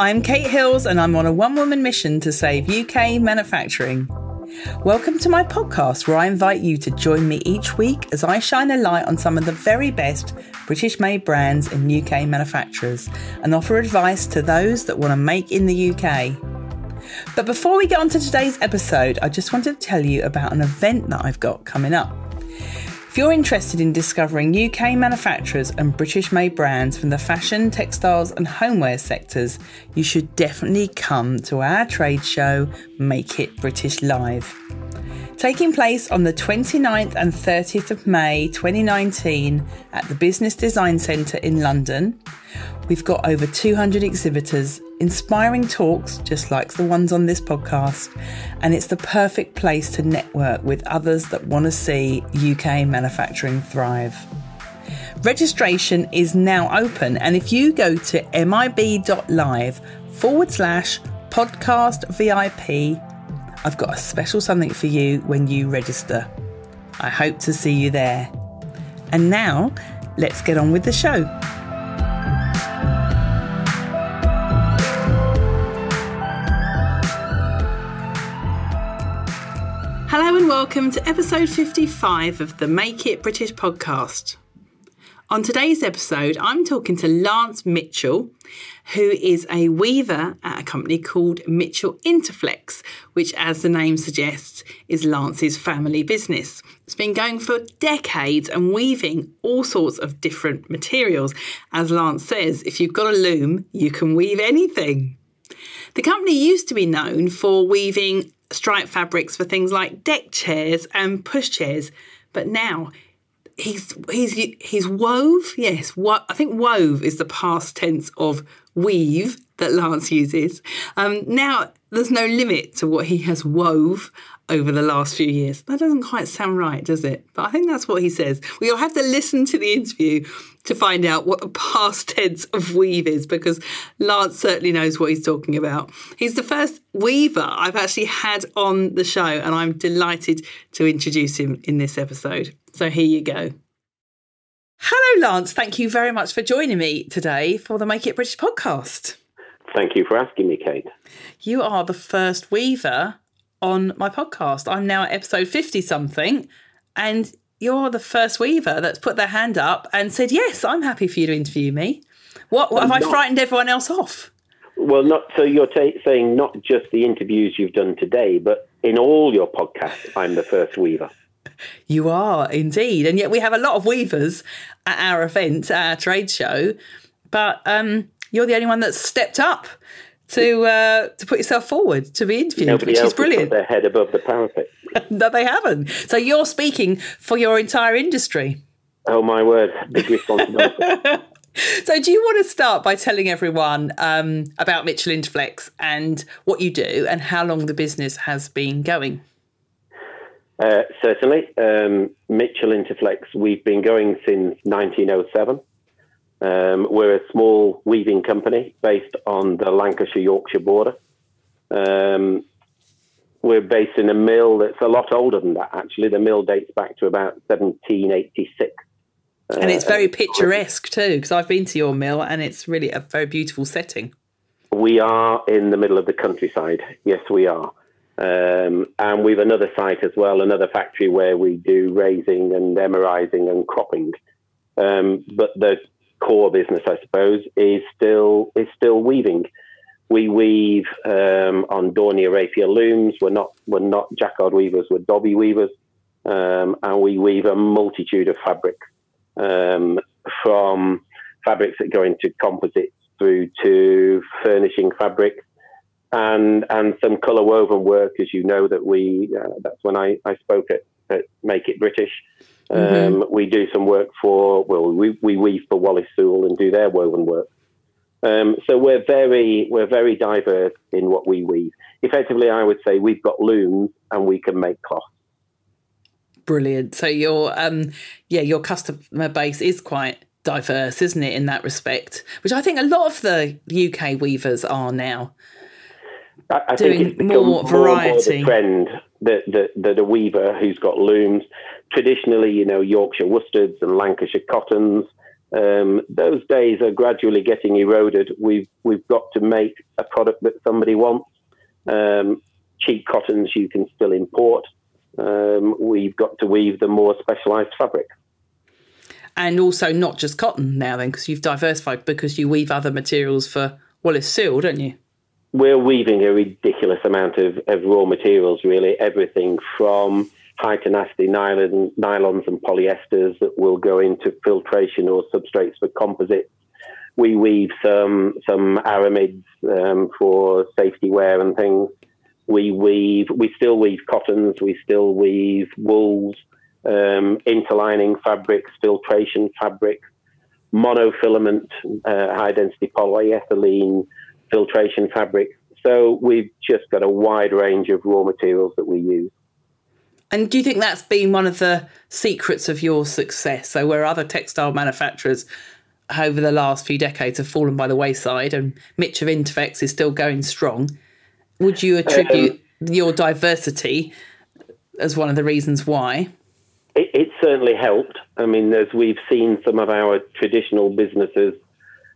I'm Kate Hills, and I'm on a one woman mission to save UK manufacturing. Welcome to my podcast, where I invite you to join me each week as I shine a light on some of the very best British made brands and UK manufacturers and offer advice to those that want to make in the UK. But before we get on to today's episode, I just wanted to tell you about an event that I've got coming up. If you're interested in discovering UK manufacturers and British made brands from the fashion, textiles, and homeware sectors, you should definitely come to our trade show, Make It British Live. Taking place on the 29th and 30th of May 2019 at the Business Design Centre in London, we've got over 200 exhibitors inspiring talks just like the ones on this podcast, and it's the perfect place to network with others that want to see UK manufacturing thrive. Registration is now open, and if you go to mib.live forward slash podcast VIP, I've got a special something for you when you register. I hope to see you there. And now, let's get on with the show. Hello and welcome to episode 55 of the Make It British podcast. On today's episode, I'm talking to Lance Mitchell, who is a weaver at a company called Mitchell Interflex, which, as the name suggests, is Lance's family business. It's been going for decades and weaving all sorts of different materials. As Lance says, if you've got a loom, you can weave anything. The company used to be known for weaving striped fabrics for things like deck chairs and pushchairs, but now he's he's he's wove. Yes, what I think wove is the past tense of weave that Lance uses. Um, now there's no limit to what he has wove over the last few years. That doesn't quite sound right, does it? But I think that's what he says. We'll have to listen to the interview to find out what the past tense of weave is because Lance certainly knows what he's talking about. He's the first weaver I've actually had on the show, and I'm delighted to introduce him in this episode. So here you go. Hello, Lance. Thank you very much for joining me today for the Make It British podcast. Thank you for asking me, Kate. You are the first weaver on my podcast. I'm now at episode 50 something, and you're the first weaver that's put their hand up and said, Yes, I'm happy for you to interview me. What, what have not, I frightened everyone else off? Well, not so you're t- saying not just the interviews you've done today, but in all your podcasts, I'm the first weaver. You are indeed, and yet we have a lot of weavers at our event, at our trade show, but um, you're the only one that's stepped up to uh, to put yourself forward to be interviewed, Nobody which is brilliant. Put their head above the parapet. no, they haven't. So you're speaking for your entire industry. Oh my word, big responsibility. so, do you want to start by telling everyone um, about Mitchell Interflex and what you do and how long the business has been going? Uh, certainly. Um, Mitchell Interflex, we've been going since 1907. Um, we're a small weaving company based on the Lancashire Yorkshire border. Um, we're based in a mill that's a lot older than that, actually. The mill dates back to about 1786. And it's very uh, picturesque too, because I've been to your mill and it's really a very beautiful setting. We are in the middle of the countryside. Yes, we are. Um, and we've another site as well, another factory where we do raising and emerizing and cropping. Um, but the core business, I suppose, is still is still weaving. We weave um, on Dornier rapier looms. We're not we're not jacquard weavers. We're dobby weavers, um, and we weave a multitude of fabrics um, from fabrics that go into composites through to furnishing fabrics and and some colour woven work, as you know that we uh, that's when I, I spoke at, at Make It British. Mm-hmm. Um, we do some work for well we, we weave for Wallace Sewell and do their woven work. Um, so we're very we're very diverse in what we weave. Effectively, I would say we've got looms and we can make cloth. Brilliant. So your um yeah your customer base is quite diverse, isn't it, in that respect? Which I think a lot of the UK weavers are now. I, I doing think it's more, more variety. More the trend that, that a weaver who's got looms, traditionally, you know, Yorkshire worsteds and Lancashire cottons, Um, those days are gradually getting eroded. We've we've got to make a product that somebody wants. Um, cheap cottons you can still import. Um, we've got to weave the more specialised fabric. And also not just cotton now, then, because you've diversified because you weave other materials for Wallace Sewell, don't you? We're weaving a ridiculous amount of, of raw materials, really. Everything from high tenacity nylon, nylons and polyesters that will go into filtration or substrates for composites. We weave some some aramids um, for safety wear and things. We weave. We still weave cottons. We still weave wools, um, interlining fabrics, filtration fabrics, monofilament, uh, high density polyethylene, filtration fabrics. So we've just got a wide range of raw materials that we use. And do you think that's been one of the secrets of your success? So, where other textile manufacturers over the last few decades have fallen by the wayside and Mitchell Interflex is still going strong, would you attribute um, your diversity as one of the reasons why? It, it, certainly helped. I mean, as we've seen some of our traditional businesses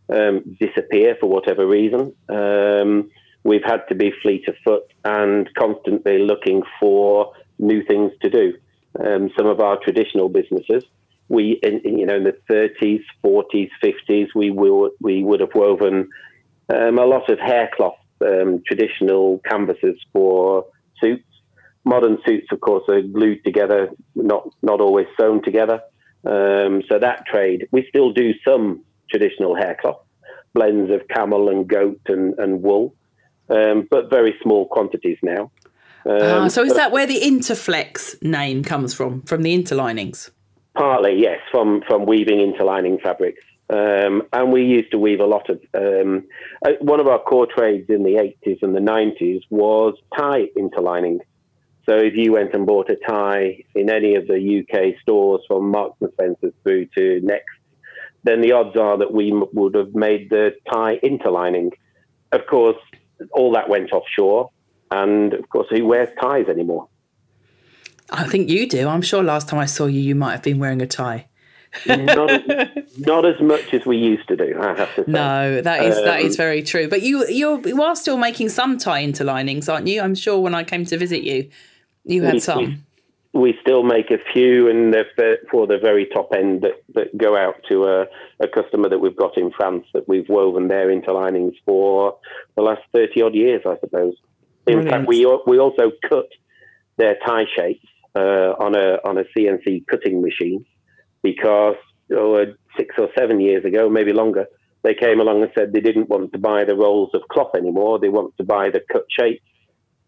um, disappear for whatever reason, um, we've had to be fleet of foot and constantly looking for new things to do. Um, some of our traditional businesses, we, in, in, you know, in the 30s, 40s, 50s, we will we would have woven um, a lot of haircloth, um, traditional canvases for suits. Modern suits, of course, are glued together, not not always sewn together. Um, so that trade, we still do some traditional haircloth, blends of camel and goat and, and wool, um, but very small quantities now. Ah, um, so is that where the Interflex name comes from? From the interlinings? Partly, yes, from from weaving interlining fabrics. Um, and we used to weave a lot of. Um, uh, one of our core trades in the 80s and the 90s was tie interlining. So if you went and bought a tie in any of the UK stores from Marks and Spencer's through to Next, then the odds are that we m- would have made the tie interlining. Of course, all that went offshore. And of course, who wears ties anymore? I think you do. I'm sure last time I saw you, you might have been wearing a tie. not, as, not as much as we used to do. I have to say. No, that is um, that is um, very true. But you you you are still making some tie interlinings, aren't you? I'm sure when I came to visit you, you had we, some. We, still make a few, and for the very top end that, that go out to a, a customer that we've got in France that we've woven their interlinings for the last thirty odd years, I suppose. In Brilliant. fact, we we also cut their tie shapes uh, on a on a CNC cutting machine because oh, uh, six or seven years ago, maybe longer, they came along and said they didn't want to buy the rolls of cloth anymore. They want to buy the cut shapes.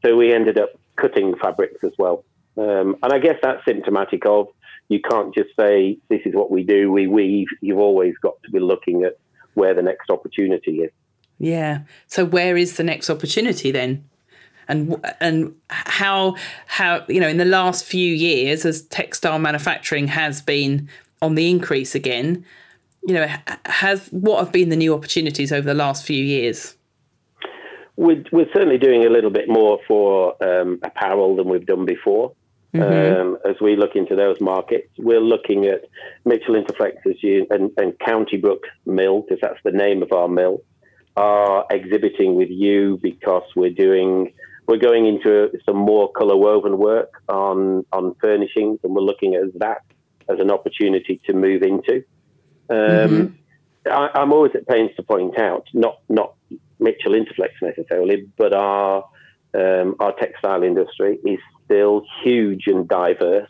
So we ended up cutting fabrics as well. Um, and I guess that's symptomatic of you can't just say this is what we do. We weave. You've always got to be looking at where the next opportunity is. Yeah. So where is the next opportunity then? and and how how you know in the last few years as textile manufacturing has been on the increase again you know has what have been the new opportunities over the last few years we're, we're certainly doing a little bit more for um, apparel than we've done before mm-hmm. um, as we look into those markets we're looking at mitchell interflex and, and county brook mill because that's the name of our mill are exhibiting with you because we're doing we're going into some more colour woven work on on furnishings, and we're looking at that as an opportunity to move into. Um, mm-hmm. I, am always at pains to point out, not not Mitchell Interflex necessarily, but our um, our textile industry is still huge and diverse.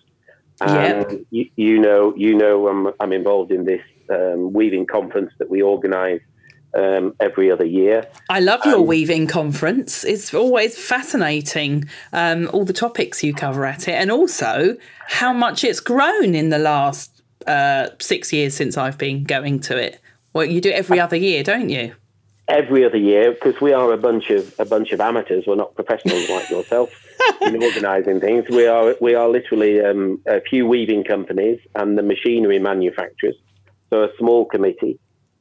And yep. you, you, know, you know, I'm, I'm involved in this um, weaving conference that we organise um, every other year. I love your um, weaving conference. It's always fascinating, um, all the topics you cover at it, and also how much it's grown in the last uh, six years since I've been going to it. Well, you do it every other year, don't you? Every other year, because we are a bunch of a bunch of amateurs. We're not professionals like yourself in organising things. We are we are literally um, a few weaving companies and the machinery manufacturers. So a small committee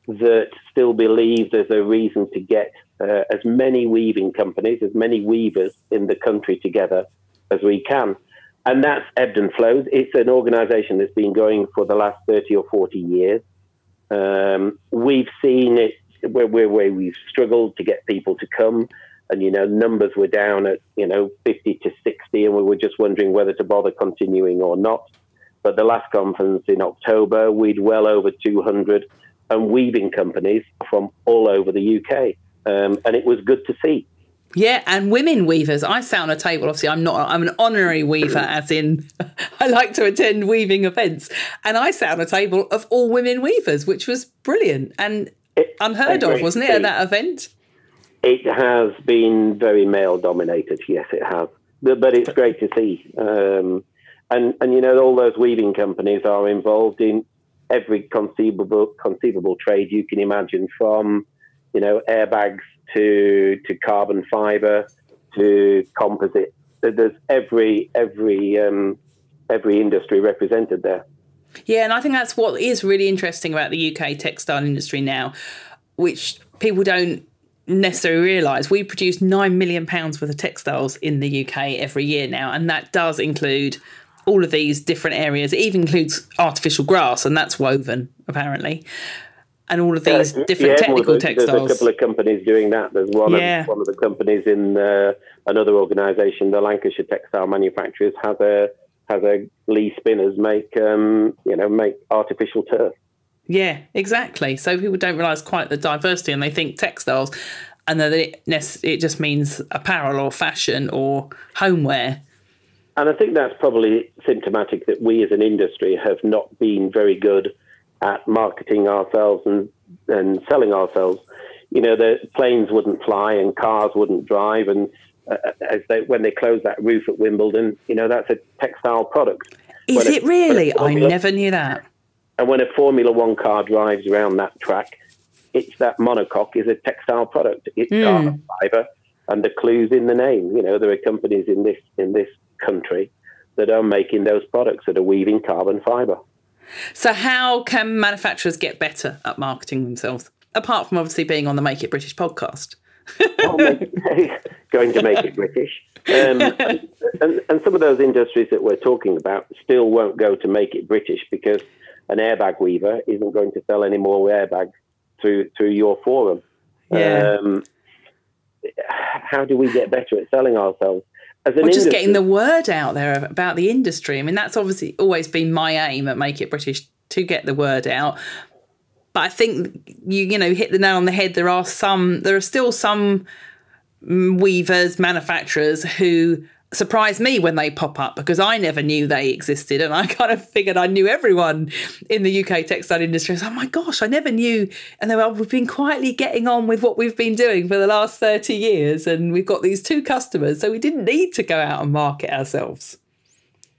that still believe there's a reason to get uh, as many weaving companies, as many weavers in the country together as we can. And that's ebbed and flowed. It's an organization that's been going for the last 30 or 40 years. Um, we've seen it where, where, where we've struggled to get people to come, and you know numbers were down at you know 50 to 60, and we were just wondering whether to bother continuing or not. But the last conference in October, we'd well over 200 and weaving companies from all over the UK, um, and it was good to see. Yeah, and women weavers. I sat on a table. Obviously, I'm not. I'm an honorary weaver, as in I like to attend weaving events. And I sat on a table of all women weavers, which was brilliant and it, unheard of, wasn't it, at that event? It has been very male dominated. Yes, it has. But it's great to see. Um, and and you know, all those weaving companies are involved in every conceivable conceivable trade you can imagine, from you know airbags to to carbon fiber to composite. There's every every um, every industry represented there. Yeah, and I think that's what is really interesting about the UK textile industry now, which people don't necessarily realise. We produce nine million pounds worth of textiles in the UK every year now, and that does include all of these different areas. It even includes artificial grass, and that's woven apparently and all of these different yeah, technical well, textiles. There's a couple of companies doing that. There's one, yeah. of, one of the companies in uh, another organisation, the Lancashire Textile Manufacturers, has a has a Lee Spinners make um, you know make artificial turf. Yeah, exactly. So people don't realise quite the diversity, and they think textiles, and that it it just means apparel or fashion or homeware. And I think that's probably symptomatic that we as an industry have not been very good at marketing ourselves and, and selling ourselves. You know, the planes wouldn't fly and cars wouldn't drive, and uh, as they, when they close that roof at Wimbledon, you know, that's a textile product. Is when it a, really? Formula, I never knew that. And when a Formula One car drives around that track, it's that monocoque is a textile product. It's mm. carbon fiber, and the clues in the name. You know, there are companies in this in this country that are making those products that are weaving carbon fiber. So, how can manufacturers get better at marketing themselves, apart from obviously being on the Make It British podcast? Well, going to make it British. Um, and, and, some of those industries that we're talking about still won't go to make it British because an airbag weaver isn't going to sell any more airbags through through your forum. Yeah. Um, how do we get better at selling ourselves? as an or just industry. getting the word out there about the industry. I mean, that's obviously always been my aim at Make It British to get the word out. But I think you you know hit the nail on the head. There are some, there are still some weavers, manufacturers who surprise me when they pop up because I never knew they existed. And I kind of figured I knew everyone in the UK textile industry. Oh my gosh, I never knew. And they were, we've been quietly getting on with what we've been doing for the last 30 years. And we've got these two customers. So we didn't need to go out and market ourselves.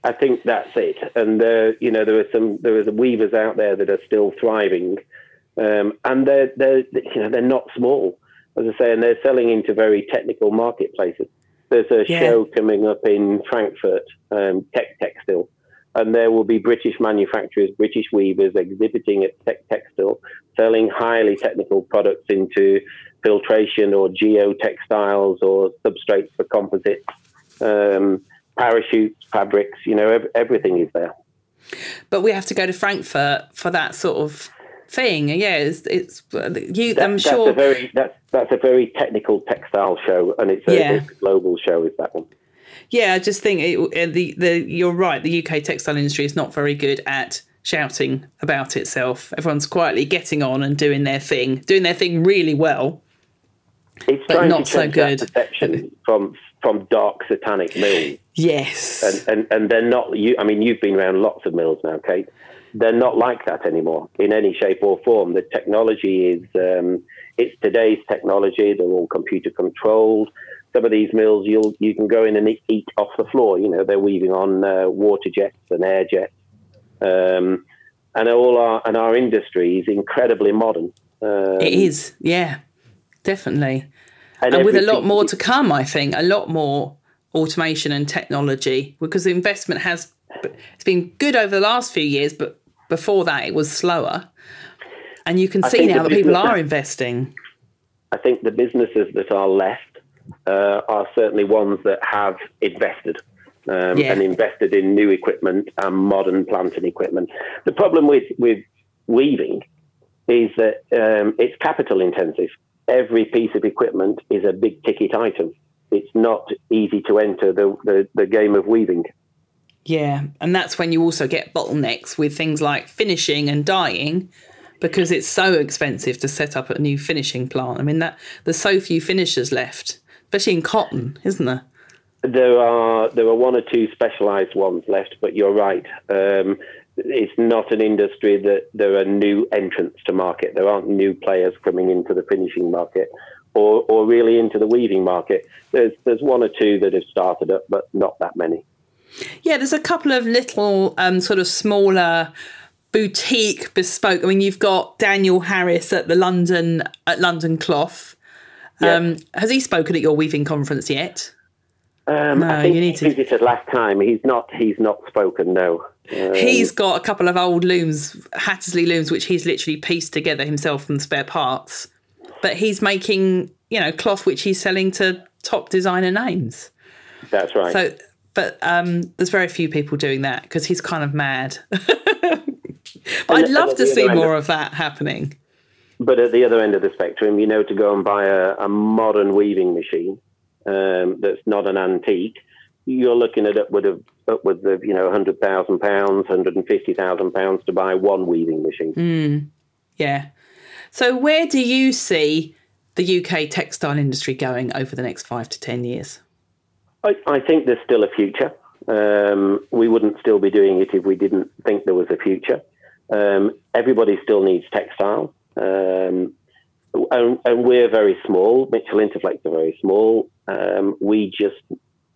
I think that's it. And, uh, you know, there are some, there are weavers out there that are still thriving. Um, and they're, they're, you know, they're not small, as I say, and they're selling into very technical marketplaces. There's a yeah. show coming up in Frankfurt, um, Techtextil, and there will be British manufacturers, British weavers exhibiting at Techtextil, selling highly technical products into filtration or geotextiles or substrates for composites, um, parachutes, fabrics. You know, ev- everything is there. But we have to go to Frankfurt for that sort of thing. Yeah, it's, it's you. That, I'm sure that's a very that's that's a very technical textile show, and it's a, yeah. it's a global show. Is that one? Yeah, I just think it, the the you're right. The UK textile industry is not very good at shouting about itself. Everyone's quietly getting on and doing their thing, doing their thing really well. It's but not so good. perception from from dark satanic mills. Yes, and, and and they're not. You, I mean, you've been around lots of mills now, Kate they're not like that anymore in any shape or form. The technology is um, it's today's technology. They're all computer controlled. Some of these mills, you'll you can go in and eat off the floor. You know, they're weaving on uh, water jets and air jets, um, and all our and our industry is incredibly modern. Um, it is, yeah, definitely, and, and with a lot more to come. I think a lot more automation and technology because the investment has it's been good over the last few years, but before that it was slower. And you can see now that people are investing. I think the businesses that are left uh, are certainly ones that have invested. Um, yeah. and invested in new equipment and modern plant and equipment. The problem with, with weaving is that um, it's capital intensive. Every piece of equipment is a big ticket item. It's not easy to enter the, the, the game of weaving. Yeah, and that's when you also get bottlenecks with things like finishing and dyeing because it's so expensive to set up a new finishing plant. I mean that there's so few finishers left, especially in cotton, isn't there? There are there are one or two specialised ones left, but you're right. Um, it's not an industry that there are new entrants to market. There aren't new players coming into the finishing market or, or really into the weaving market. There's there's one or two that have started up, but not that many. Yeah, there's a couple of little um, sort of smaller boutique bespoke. I mean, you've got Daniel Harris at the London at London Cloth. Um, Has he spoken at your weaving conference yet? Um, No, I think you need he to- visited last time. He's not he's not spoken. No. Um, He's got a couple of old looms, Hattersley looms, which he's literally pieced together himself from spare parts. But he's making, you know, cloth which he's selling to top designer names. that's right. So, but um, there's very few people doing that because he's kind of mad. but I'd love to see more of- of that happening. But at the other end of the spectrum, you know, to go and buy a, a modern weaving machine um, that's not an antique, you're looking at upward of upwards of you know hundred thousand pounds, hundred and fifty thousand pounds to buy one weaving machine. Yeah. So, where do you see the UK textile industry going over the next five to 10 years? I, I think there's still a future. Um, we wouldn't still be doing it if we didn't think there was a future. Um, everybody still needs textile. Um, and, and we're very small. Mitchell Interflex are very small. Um, we just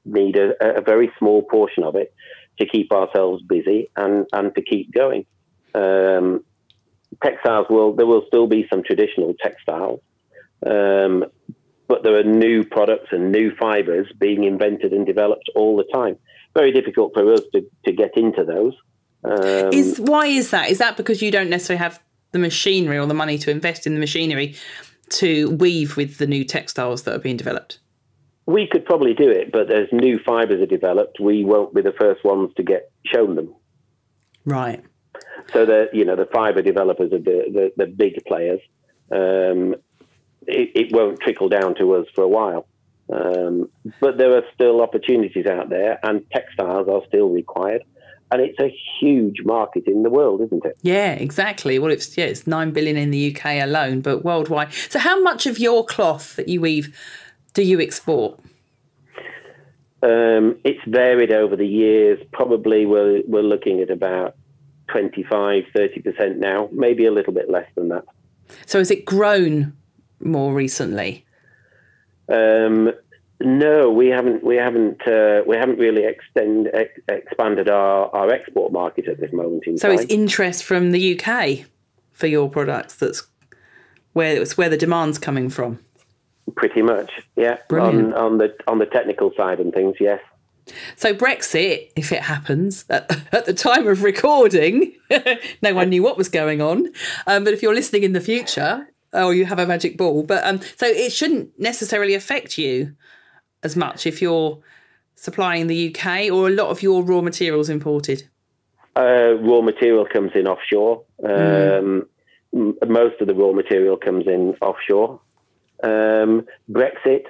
need a, a very small portion of it to keep ourselves busy and, and to keep going. Um, textiles will there will still be some traditional textiles, um, but there are new products and new fibres being invented and developed all the time. Very difficult for us to, to get into those. Um, Is why is that? Is that because you don't necessarily have the machinery or the money to invest in the machinery to weave with the new textiles that are being developed? we could probably do it, but as new fibres are developed, we won't be the first ones to get shown them. Right. So the you know the fibre developers are the the, the big players. Um, it, it won't trickle down to us for a while, um, but there are still opportunities out there, and textiles are still required. And it's a huge market in the world, isn't it? Yeah, exactly. Well, it's yeah, it's nine billion in the UK alone, but worldwide. So, how much of your cloth that you weave do you export? Um, it's varied over the years. Probably we're we're looking at about 25, 30 percent now, maybe a little bit less than that. So, has it grown more recently? Um, no, we haven't. We haven't. Uh, we haven't really extend ex- expanded our, our export market at this moment in So, time. it's interest from the UK for your products. That's where it's where the demand's coming from. Pretty much, yeah. Brilliant. On on the on the technical side and things, yes. So Brexit, if it happens at, at the time of recording, no one knew what was going on. Um, but if you're listening in the future, or you have a magic ball, but um, so it shouldn't necessarily affect you as much if you're supplying the UK or a lot of your raw materials imported. Uh, raw material comes in offshore. Um, m- Most of the raw material comes in offshore. Um, Brexit,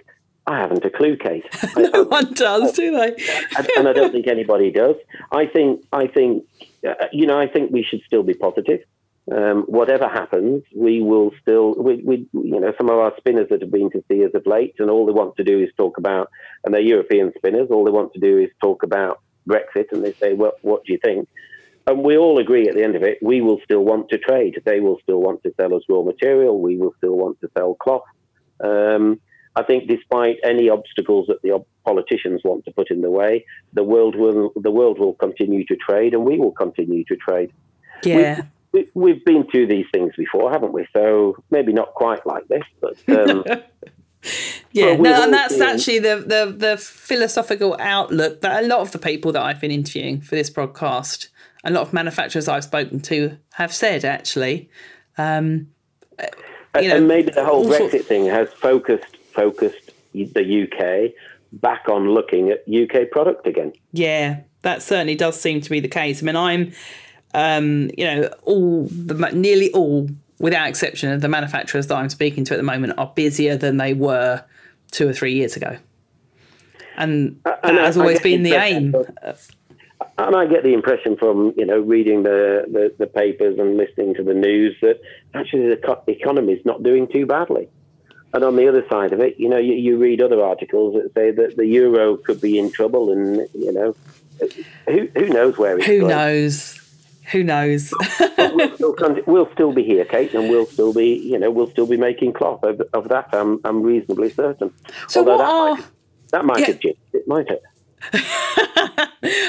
I haven't a clue, Kate. No one does, do they? and, and I don't think anybody does. I think, I think, uh, you know, I think we should still be positive. Um, whatever happens, we will still, we, we, you know, some of our spinners that have been to see us of late, and all they want to do is talk about, and they're European spinners, all they want to do is talk about Brexit, and they say, well, what do you think? And we all agree at the end of it, we will still want to trade. They will still want to sell us raw material. We will still want to sell cloth. Um, I think, despite any obstacles that the ob- politicians want to put in the way, the world will the world will continue to trade, and we will continue to trade. Yeah. We, we've been through these things before, haven't we? So maybe not quite like this, but um, Yeah, no, and that's seen- actually the, the the philosophical outlook that a lot of the people that I've been interviewing for this broadcast, a lot of manufacturers I've spoken to have said actually. Um, you know, and maybe the whole all sorts- Brexit thing has focused focused the UK back on looking at UK product again. Yeah, that certainly does seem to be the case. I mean, I'm, um, you know, all the nearly all without exception, the manufacturers that I'm speaking to at the moment are busier than they were two or three years ago. And that and has I, always I been the aim. And I get the impression from you know reading the, the, the papers and listening to the news that actually the economy is not doing too badly. And on the other side of it, you know, you, you read other articles that say that the euro could be in trouble, and you know, who who knows where it's who going. knows. Who knows? we'll, still, we'll, still, be here, Kate, and we'll still be, you know, we'll still be making cloth of, of that. I'm, I'm reasonably certain. So Although what that are might, that might yeah. have jipped it, might it?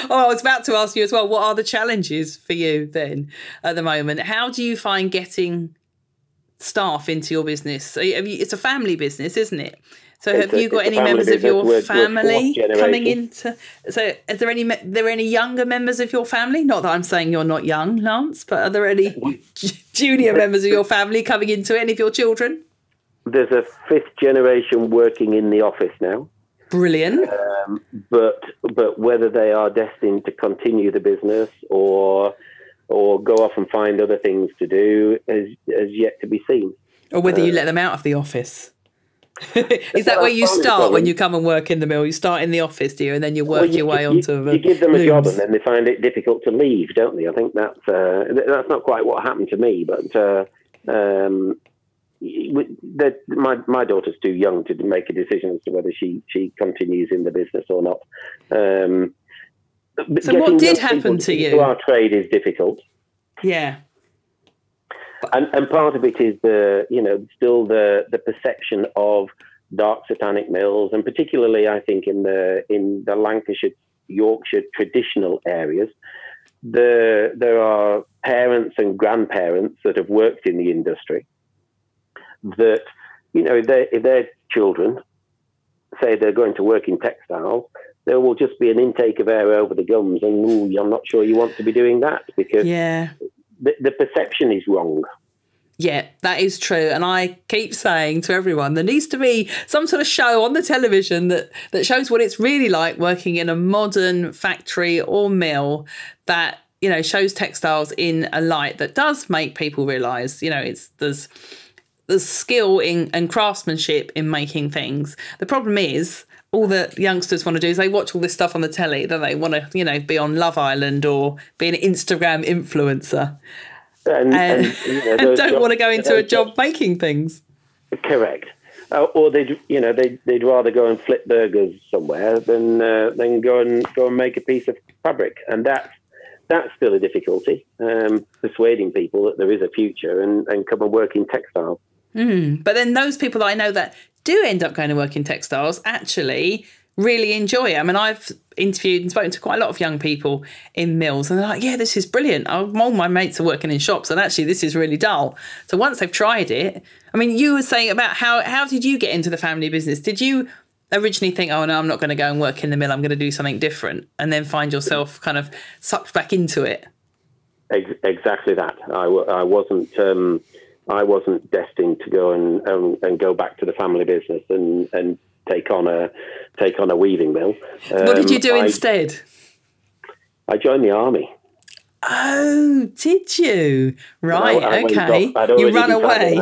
oh, I was about to ask you as well. What are the challenges for you then at the moment? How do you find getting staff into your business? It's a family business, isn't it? So have a, you got any members of your family coming into? So is there any there any younger members of your family? Not that I'm saying you're not young, Lance, but are there any junior members of your family coming into any of your children? There's a fifth generation working in the office now. Brilliant. Um, but but whether they are destined to continue the business or or go off and find other things to do is is yet to be seen. Or whether uh, you let them out of the office. Is that where you start when you come and work in the mill? You start in the office, do you, and then you work well, you, your way you, onto the. You give them looms. a job, and then they find it difficult to leave, don't they? I think that's uh, that's not quite what happened to me, but uh, um, my my daughter's too young to make a decision as to whether she she continues in the business or not. Um, so, what did happen to you? Our trade is difficult. Yeah. And, and part of it is the you know still the the perception of dark satanic mills, and particularly I think in the in the Lancashire, Yorkshire traditional areas, the there are parents and grandparents that have worked in the industry that you know if their children say they're going to work in textiles, there will just be an intake of air over the gums, and ooh, I'm not sure you want to be doing that because yeah the, the perception is wrong. Yeah, that is true. And I keep saying to everyone, there needs to be some sort of show on the television that, that shows what it's really like working in a modern factory or mill that, you know, shows textiles in a light that does make people realize, you know, it's there's there's skill in and craftsmanship in making things. The problem is all the youngsters want to do is they watch all this stuff on the telly, don't they? Want to, you know, be on Love Island or be an Instagram influencer. And, and, and, you know, and don't want to go into a job jobs. making things. Correct. Uh, or they'd, you know, they'd, they'd rather go and flip burgers somewhere than uh, than go and go and make a piece of fabric, and that's that's still a difficulty. Um, persuading people that there is a future and, and come and work in textiles. Mm. But then those people that I know that do end up going to work in textiles actually really enjoy it. I mean, I've interviewed and spoken to quite a lot of young people in mills, and they're like, "Yeah, this is brilliant. All my mates are working in shops, and actually, this is really dull." So once they've tried it, I mean, you were saying about how how did you get into the family business? Did you originally think, "Oh no, I'm not going to go and work in the mill. I'm going to do something different," and then find yourself kind of sucked back into it? Exactly that. I, I wasn't. Um, I wasn't destined to go and um, and go back to the family business and, and take on a take on a weaving mill. Um, what did you do I, instead? I joined the army. Oh, did you? Right. I, I okay. you ran away.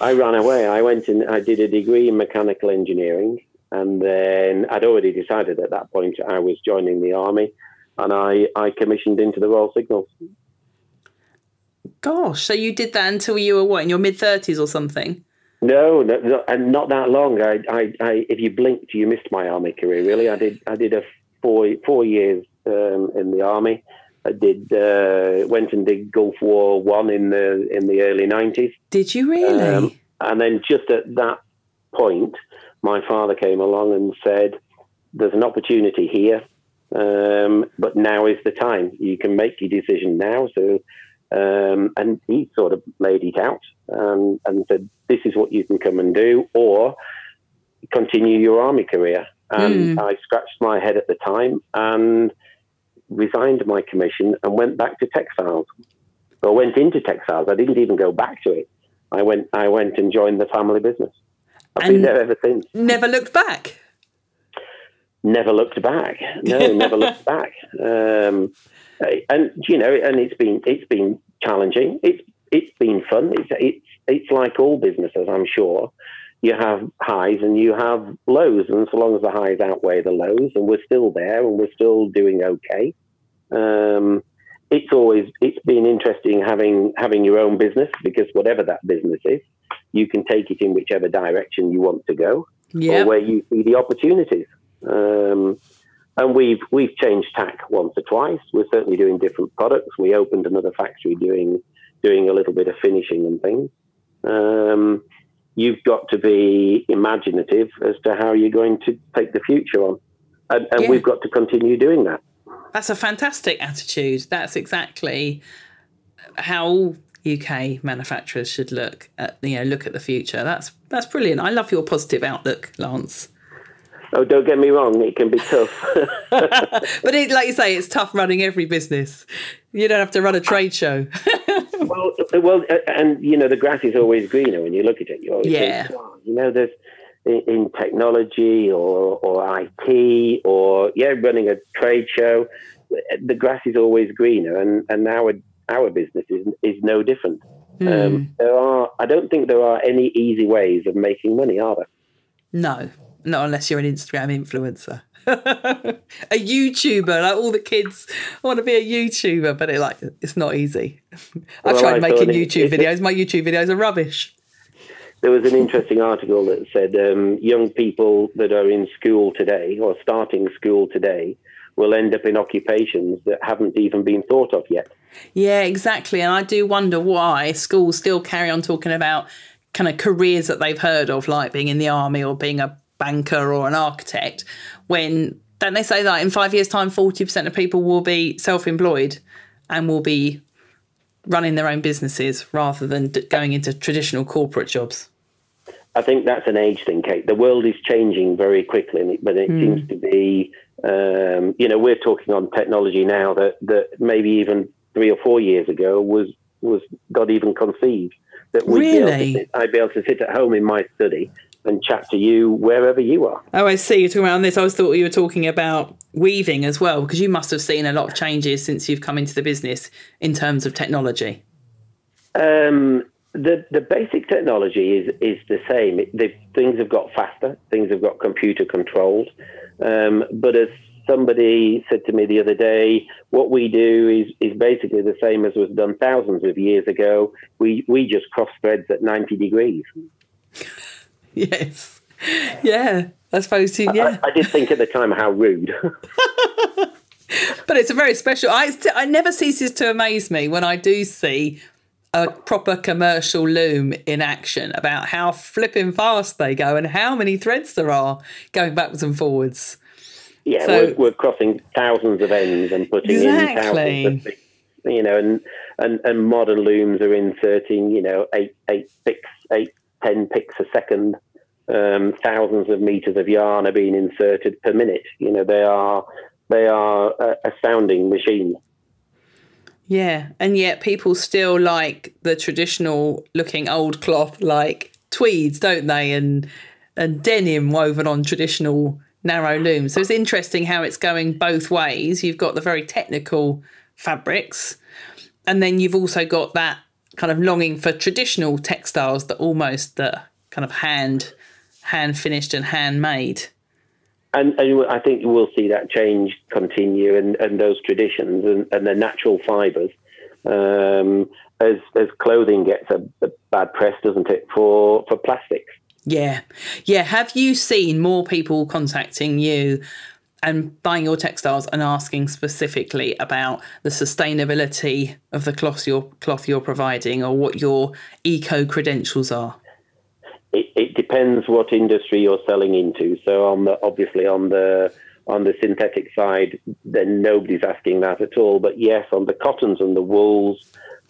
I, ran away. I went and I did a degree in mechanical engineering, and then I'd already decided at that point I was joining the army, and I I commissioned into the Royal Signals. Gosh, so you did that until you were what in your mid thirties or something? No, no, no, and not that long. I, I, I, if you blinked, you missed my army career. Really, I did. I did a four four years um, in the army. I did uh, went and did Gulf War One in the in the early nineties. Did you really? Um, and then just at that point, my father came along and said, "There's an opportunity here, um, but now is the time. You can make your decision now." So um, and he sort of laid it out um, and said, "This is what you can come and do, or continue your army career." And mm. I scratched my head at the time and resigned my commission and went back to textiles. I went into textiles. I didn't even go back to it. I went. I went and joined the family business. I've and been there ever since. Never looked back. Never looked back. No, never looked back. Um, and you know, and it's been it's been challenging. It's it's been fun. It's it's it's like all businesses, I'm sure. You have highs and you have lows, and so long as the highs outweigh the lows, and we're still there and we're still doing okay. Um, it's always it's been interesting having having your own business because whatever that business is, you can take it in whichever direction you want to go Yeah. or where you see the opportunities. Um, and we've we've changed tack once or twice. We're certainly doing different products. We opened another factory doing doing a little bit of finishing and things. Um, you've got to be imaginative as to how you're going to take the future on, and, and Yeah. we've got to continue doing that. That's a fantastic attitude. That's exactly how UK manufacturers should look at you know look at the future. That's that's brilliant. I love your positive outlook, Lance. Oh, don't get me wrong; it can be tough. But it, like you say, it's tough running every business. You don't have to run a trade show. well, well, uh, and you know the grass is always greener when you look at it. You always Yeah. think, "Wow," you know, there's in, technology or or IT or yeah, running a trade show, the grass is always greener, and and our our business is is no different. Um, there are, I don't think there are any easy ways of making money, are there? No, not unless you're an Instagram influencer. a YouTuber, like all the kids want to be a YouTuber, but it like it's not easy. I've Well, tried making YouTube it- videos. My YouTube videos are rubbish. There was an interesting article that said um, young people that are in school today or starting school today will end up in occupations that haven't even been thought of yet. Yeah, exactly. And I do wonder why schools still carry on talking about kind of careers that they've heard of, like being in the army or being a banker or an architect, when don't they say that in five years' time, 40% of people will be self employed and will be running their own businesses rather than d- going into traditional corporate jobs? I think that's an age thing, Kate. The world is changing very quickly, it- but it seems to be, um, you know, we're talking on technology now that, that maybe even three or four years ago was was not even conceived. That we'd be able to Really? sit, I'd be able to sit at home in my study and chat to you wherever you are. Oh, I see. You're talking about this. I was thought you were talking about weaving as well, because you must have seen a lot of changes since you've come into the business in terms of technology. Um, the the basic technology is is the same. It, the, things have got faster. Things have got computer controlled. Um, but as somebody said to me the other day, what we do is is basically the same as was done thousands of years ago. We we just cross threads at ninety degrees. Yes. Yeah. I suppose you, yeah. I, I did think at the time how rude. But it's a very special. I I never ceases to amaze me when I do see a proper commercial loom in action about how flipping fast they go and how many threads there are going backwards and forwards. Yeah, So- we're, we're crossing thousands of ends and putting Exactly. in thousands of you know, and, and, and modern looms are inserting, you know, eight eight picks, eight ten picks a second. Um, thousands of meters of yarn are being inserted per minute. You know, they are they are astounding machines. Yeah, and yet people still like the traditional looking old cloth, like tweeds, don't they? And and denim woven on traditional narrow looms. So it's interesting how it's going both ways. You've got the very technical fabrics, and then you've also got that kind of longing for traditional textiles that almost the kind of hand hand finished and handmade. And, and I think we'll see that change continue and, and those traditions and, and the natural fibres um, as, as clothing gets a, a bad press, doesn't it, for, for plastics? Yeah. Yeah. Have you seen more people contacting you and buying your textiles and asking specifically about the sustainability of the cloth you're cloth you're providing or what your eco credentials are? It, it depends what industry you're selling into. So on the obviously on the on the synthetic side, then nobody's asking that at all. But yes, on the cottons and the wools,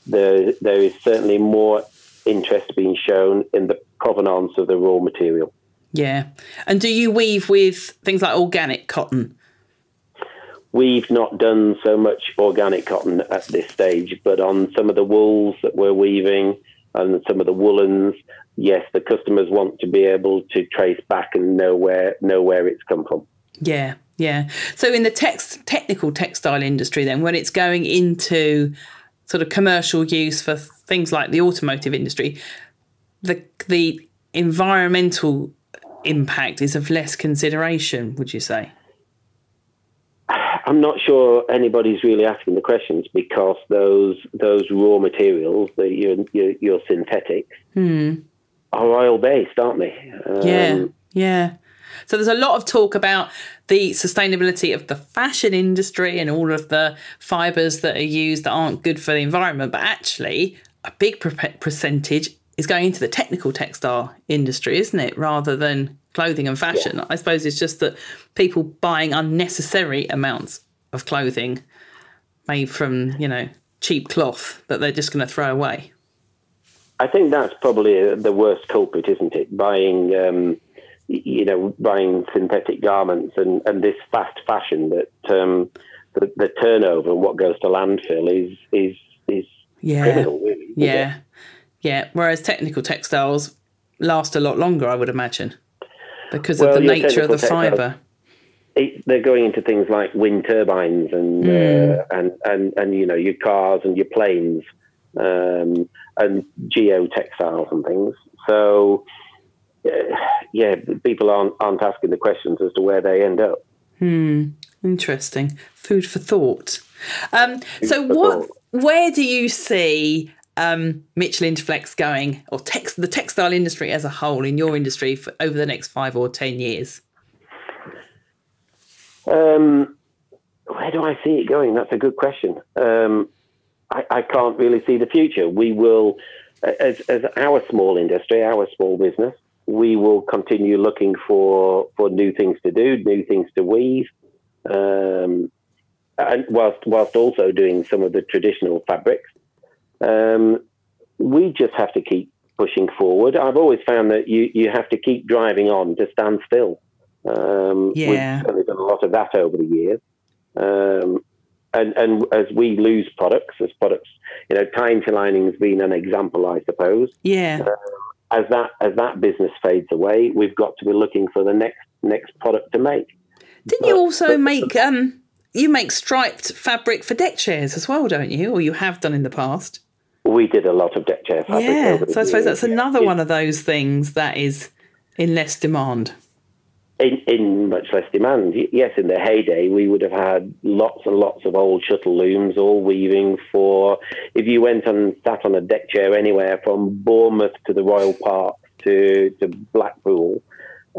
there there is certainly more interest being shown in the provenance of the raw material. Yeah. And do you weave with things like organic cotton? We've not done so much organic cotton at this stage, but on some of the wools that we're weaving and some of the woolens, yes, the customers want to be able to trace back and know where know where it's come from. Yeah, yeah. So in the text technical textile industry, then when it's going into sort of commercial use for things like the automotive industry, the the environmental impact is of less consideration. Would you say? I'm not sure anybody's really asking the questions because those those raw materials, the your your, your synthetics, hmm. are oil based, aren't they? Um, yeah, yeah. So there's a lot of talk about the sustainability of the fashion industry and all of the fibres that are used that aren't good for the environment, but actually a big percentage is going into the technical textile industry, isn't it? Rather than clothing and fashion. Yeah. I suppose it's just that people buying unnecessary amounts of clothing made from, you know, cheap cloth that they're just going to throw away. I think that's probably the worst culprit, isn't it? Buying um, you know, buying synthetic garments and, and this fast fashion that um, the, the turnover and what goes to landfill is is is yeah. criminal, really. Yeah, yeah. Whereas technical textiles last a lot longer, I would imagine, because well, of the nature of the fibre. they're going into things like wind turbines and mm. uh, and and and you know your cars and your planes um, and geotextiles and things. So yeah, people aren't aren't asking the questions as to where they end up. Hmm. Interesting. Food for thought. Um, so, what? Thought. Where do you see um, Mitchell Interflex going, or tex- the textile industry as a whole in your industry for over the next five or ten years? Um, where do I see it going? That's a good question. Um, I, I, can't really see the future. We will, as, as our small industry, our small business, we will continue looking for for new things to do, new things to weave, um, and whilst whilst also doing some of the traditional fabrics. Um, we just have to keep pushing forward. I've always found that you you have to keep driving on to stand still. Um, yeah, we've certainly done a lot of that over the years. Um, and, and as we lose products, as products, you know, time to lining has been an example, I suppose. Yeah. Uh, as that as that business fades away, we've got to be looking for the next next product to make. Didn't you also make um you make striped fabric for deck chairs as well, don't you? Or you have done in the past? We did a lot of deck chair fabric. Yeah, so I suppose that's another yeah. one of those things that is in less demand in, in much less demand. Yes, in the heyday, we would have had lots and lots of old shuttle looms, all weaving for. If you went and sat on a deck chair anywhere from Bournemouth to the Royal Park to to Blackpool,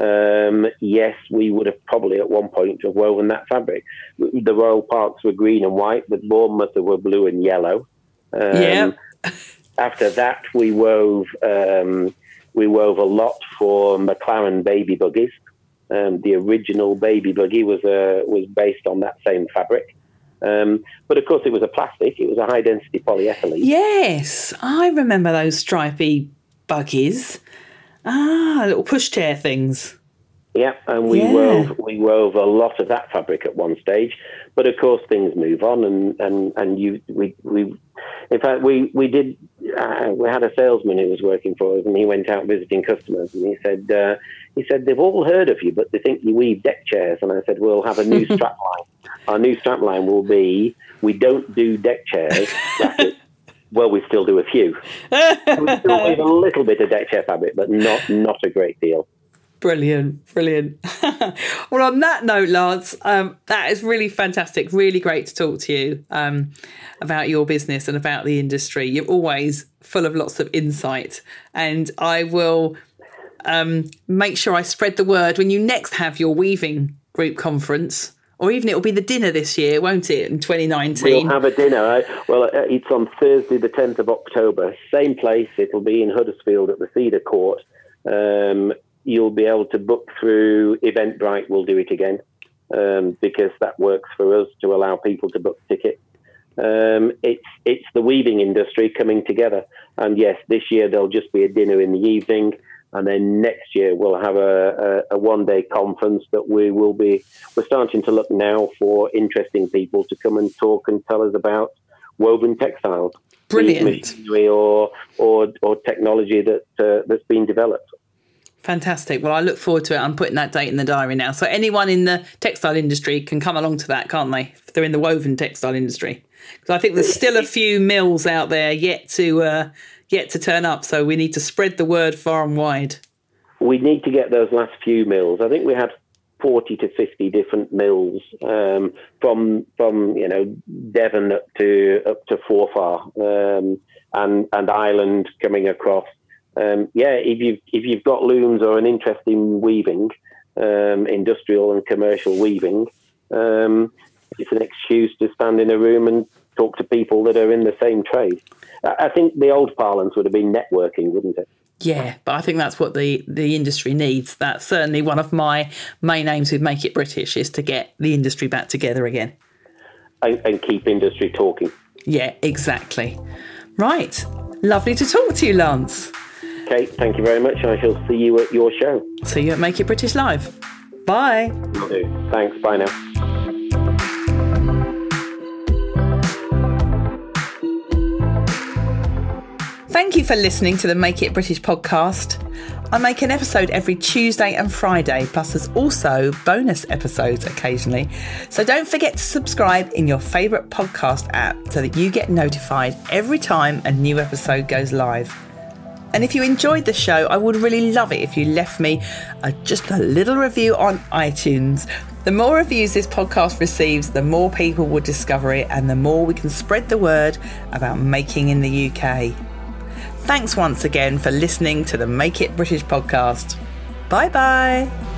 um, yes, we would have probably at one point have woven that fabric. The Royal Parks were green and white, but Bournemouth were blue and yellow. Um, yeah. After that, we wove um, we wove a lot for Maclaren baby buggies. Um, the original baby buggy was uh, was based on that same fabric. Um, but of course, it was a plastic. It was a high density polyethylene. Yes, I remember those stripy buggies. Ah, little pushchair things. Yeah, and we yeah. wove we wove a lot of that fabric at one stage, but of course things move on, and and and you we we in fact we we did uh, we had a salesman who was working for us, and he went out visiting customers, and he said uh, he said they've all heard of you, but they think you weave deck chairs, and I said we'll have a new strap line. Our new strap line will be we don't do deck chairs. well, we still do a few. we still weave a little bit of deck chair fabric, but not not a great deal. Brilliant, brilliant. well, on that note, Lance, um, that is really fantastic. Really great to talk to you um, about your business and about the industry. You're always full of lots of insight, and I will um, make sure I spread the word when you next have your weaving group conference. Or even it'll be the dinner this year, won't it, in 2019? We'll have a dinner. Right? Well, uh, it's on Thursday, the 10th of October. Same place. It'll be in Huddersfield at the Cedar Court. Um, you'll be able to book through Eventbrite. We'll do it again um, because that works for us to allow people to book tickets. Um, it's it's the weaving industry coming together, and yes, this year there'll just be a dinner in the evening, and then next year we'll have a, a, a one day conference that we will be. We're starting to look now for interesting people to come and talk and tell us about woven textiles, brilliant machinery or or or technology that uh, that's been developed. Fantastic. Well, I look forward to it. I'm putting that date in the diary now. So anyone in the textile industry can come along to that, can't they? If they're in the woven textile industry, because I think there's still a few mills out there yet to uh, yet to turn up. So we need to spread the word far and wide. We need to get those last few mills. I think we had 40 to 50 different mills um, from from you know Devon up to up to Forfar um, and and Ireland coming across. Um, yeah, if you if you've got looms or an interest in weaving, um, industrial and commercial weaving, um, it's an excuse to stand in a room and talk to people that are in the same trade. I think the old parlance would have been networking, wouldn't it? Yeah, but I think that's what the, the industry needs. That's certainly one of my main aims with Make It British is to get the industry back together again. And, and keep industry talking. Yeah, exactly. Right. Lovely to talk to you, Lance. Okay, thank you very much. I shall see you at your show. See you at Make It British Live. Bye. Thanks. Bye now. Thank you for listening to the Make It British podcast. I make an episode every Tuesday and Friday, plus there's also bonus episodes occasionally. So don't forget to subscribe in your favourite podcast app so that you get notified every time a new episode goes live. And if you enjoyed the show, I would really love it if you left me a, just a little review on iTunes. The more reviews this podcast receives, the more people will discover it and the more we can spread the word about making in the UK. Thanks once again for listening to the Make It British podcast. Bye bye.